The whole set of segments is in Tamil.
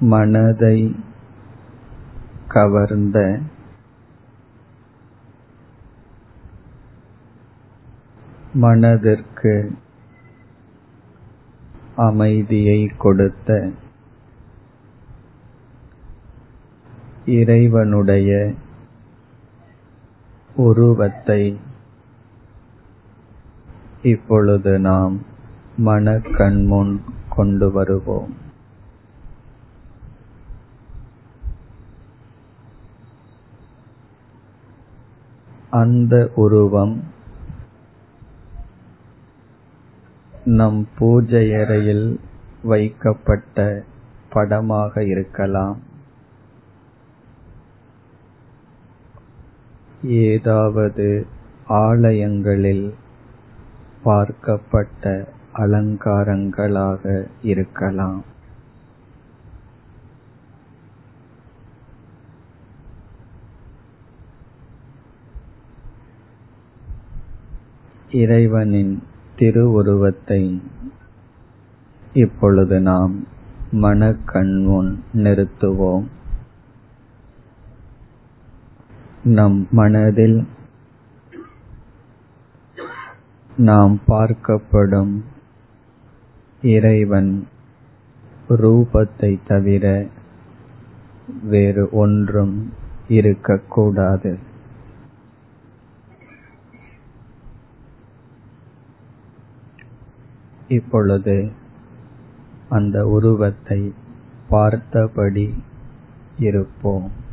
மனதை கவர்ந்த மனதிற்கு அமைதியை கொடுத்த இறைவனுடைய உருவத்தை இப்பொழுது நாம் மனக்கண்முன் கொண்டு வருவோம். அந்த உருவம் நம் பூஜையறையில் வைக்கப்பட்ட படமாக இருக்கலாம். ஏதாவது ஆலயங்களில் பார்க்கப்பட்ட அலங்காரங்களாக இருக்கலாம். இறைவனின் திருவுருவத்தை இப்பொழுது நாம் மனக்கண்முன் நிறுத்துவோம். நம் மனதில் நாம் பார்க்கப்படும் இறைவன் ரூபத்தை தவிர வேறு ஒன்றும் இருக்கக்கூடாது. இப்பொழுது அந்த உருவத்தை பார்த்தபடி இருப்போம்.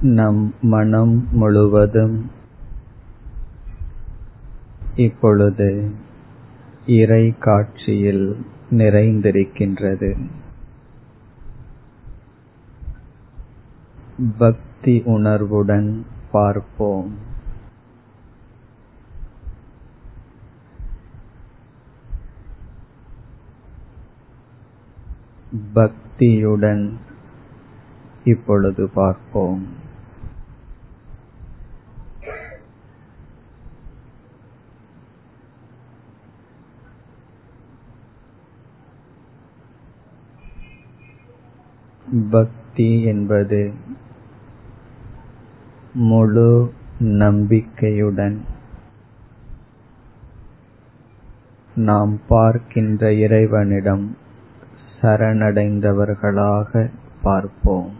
நம் மனம் முழுவதும். இப்பொழுது இறை காட்சியில் நிறைந்திருக்கின்றது. பக்தி உணர்வுடன் பார்ப்போம். பக்தியுடன் இப்பொழுது பார்ப்போம். பக்தி என்பது முழு நம்பிக்கையுடன் நாம் பார்க்கின்ற இறைவனிடம் சரணடைந்தவர்களாக பார்ப்போம்.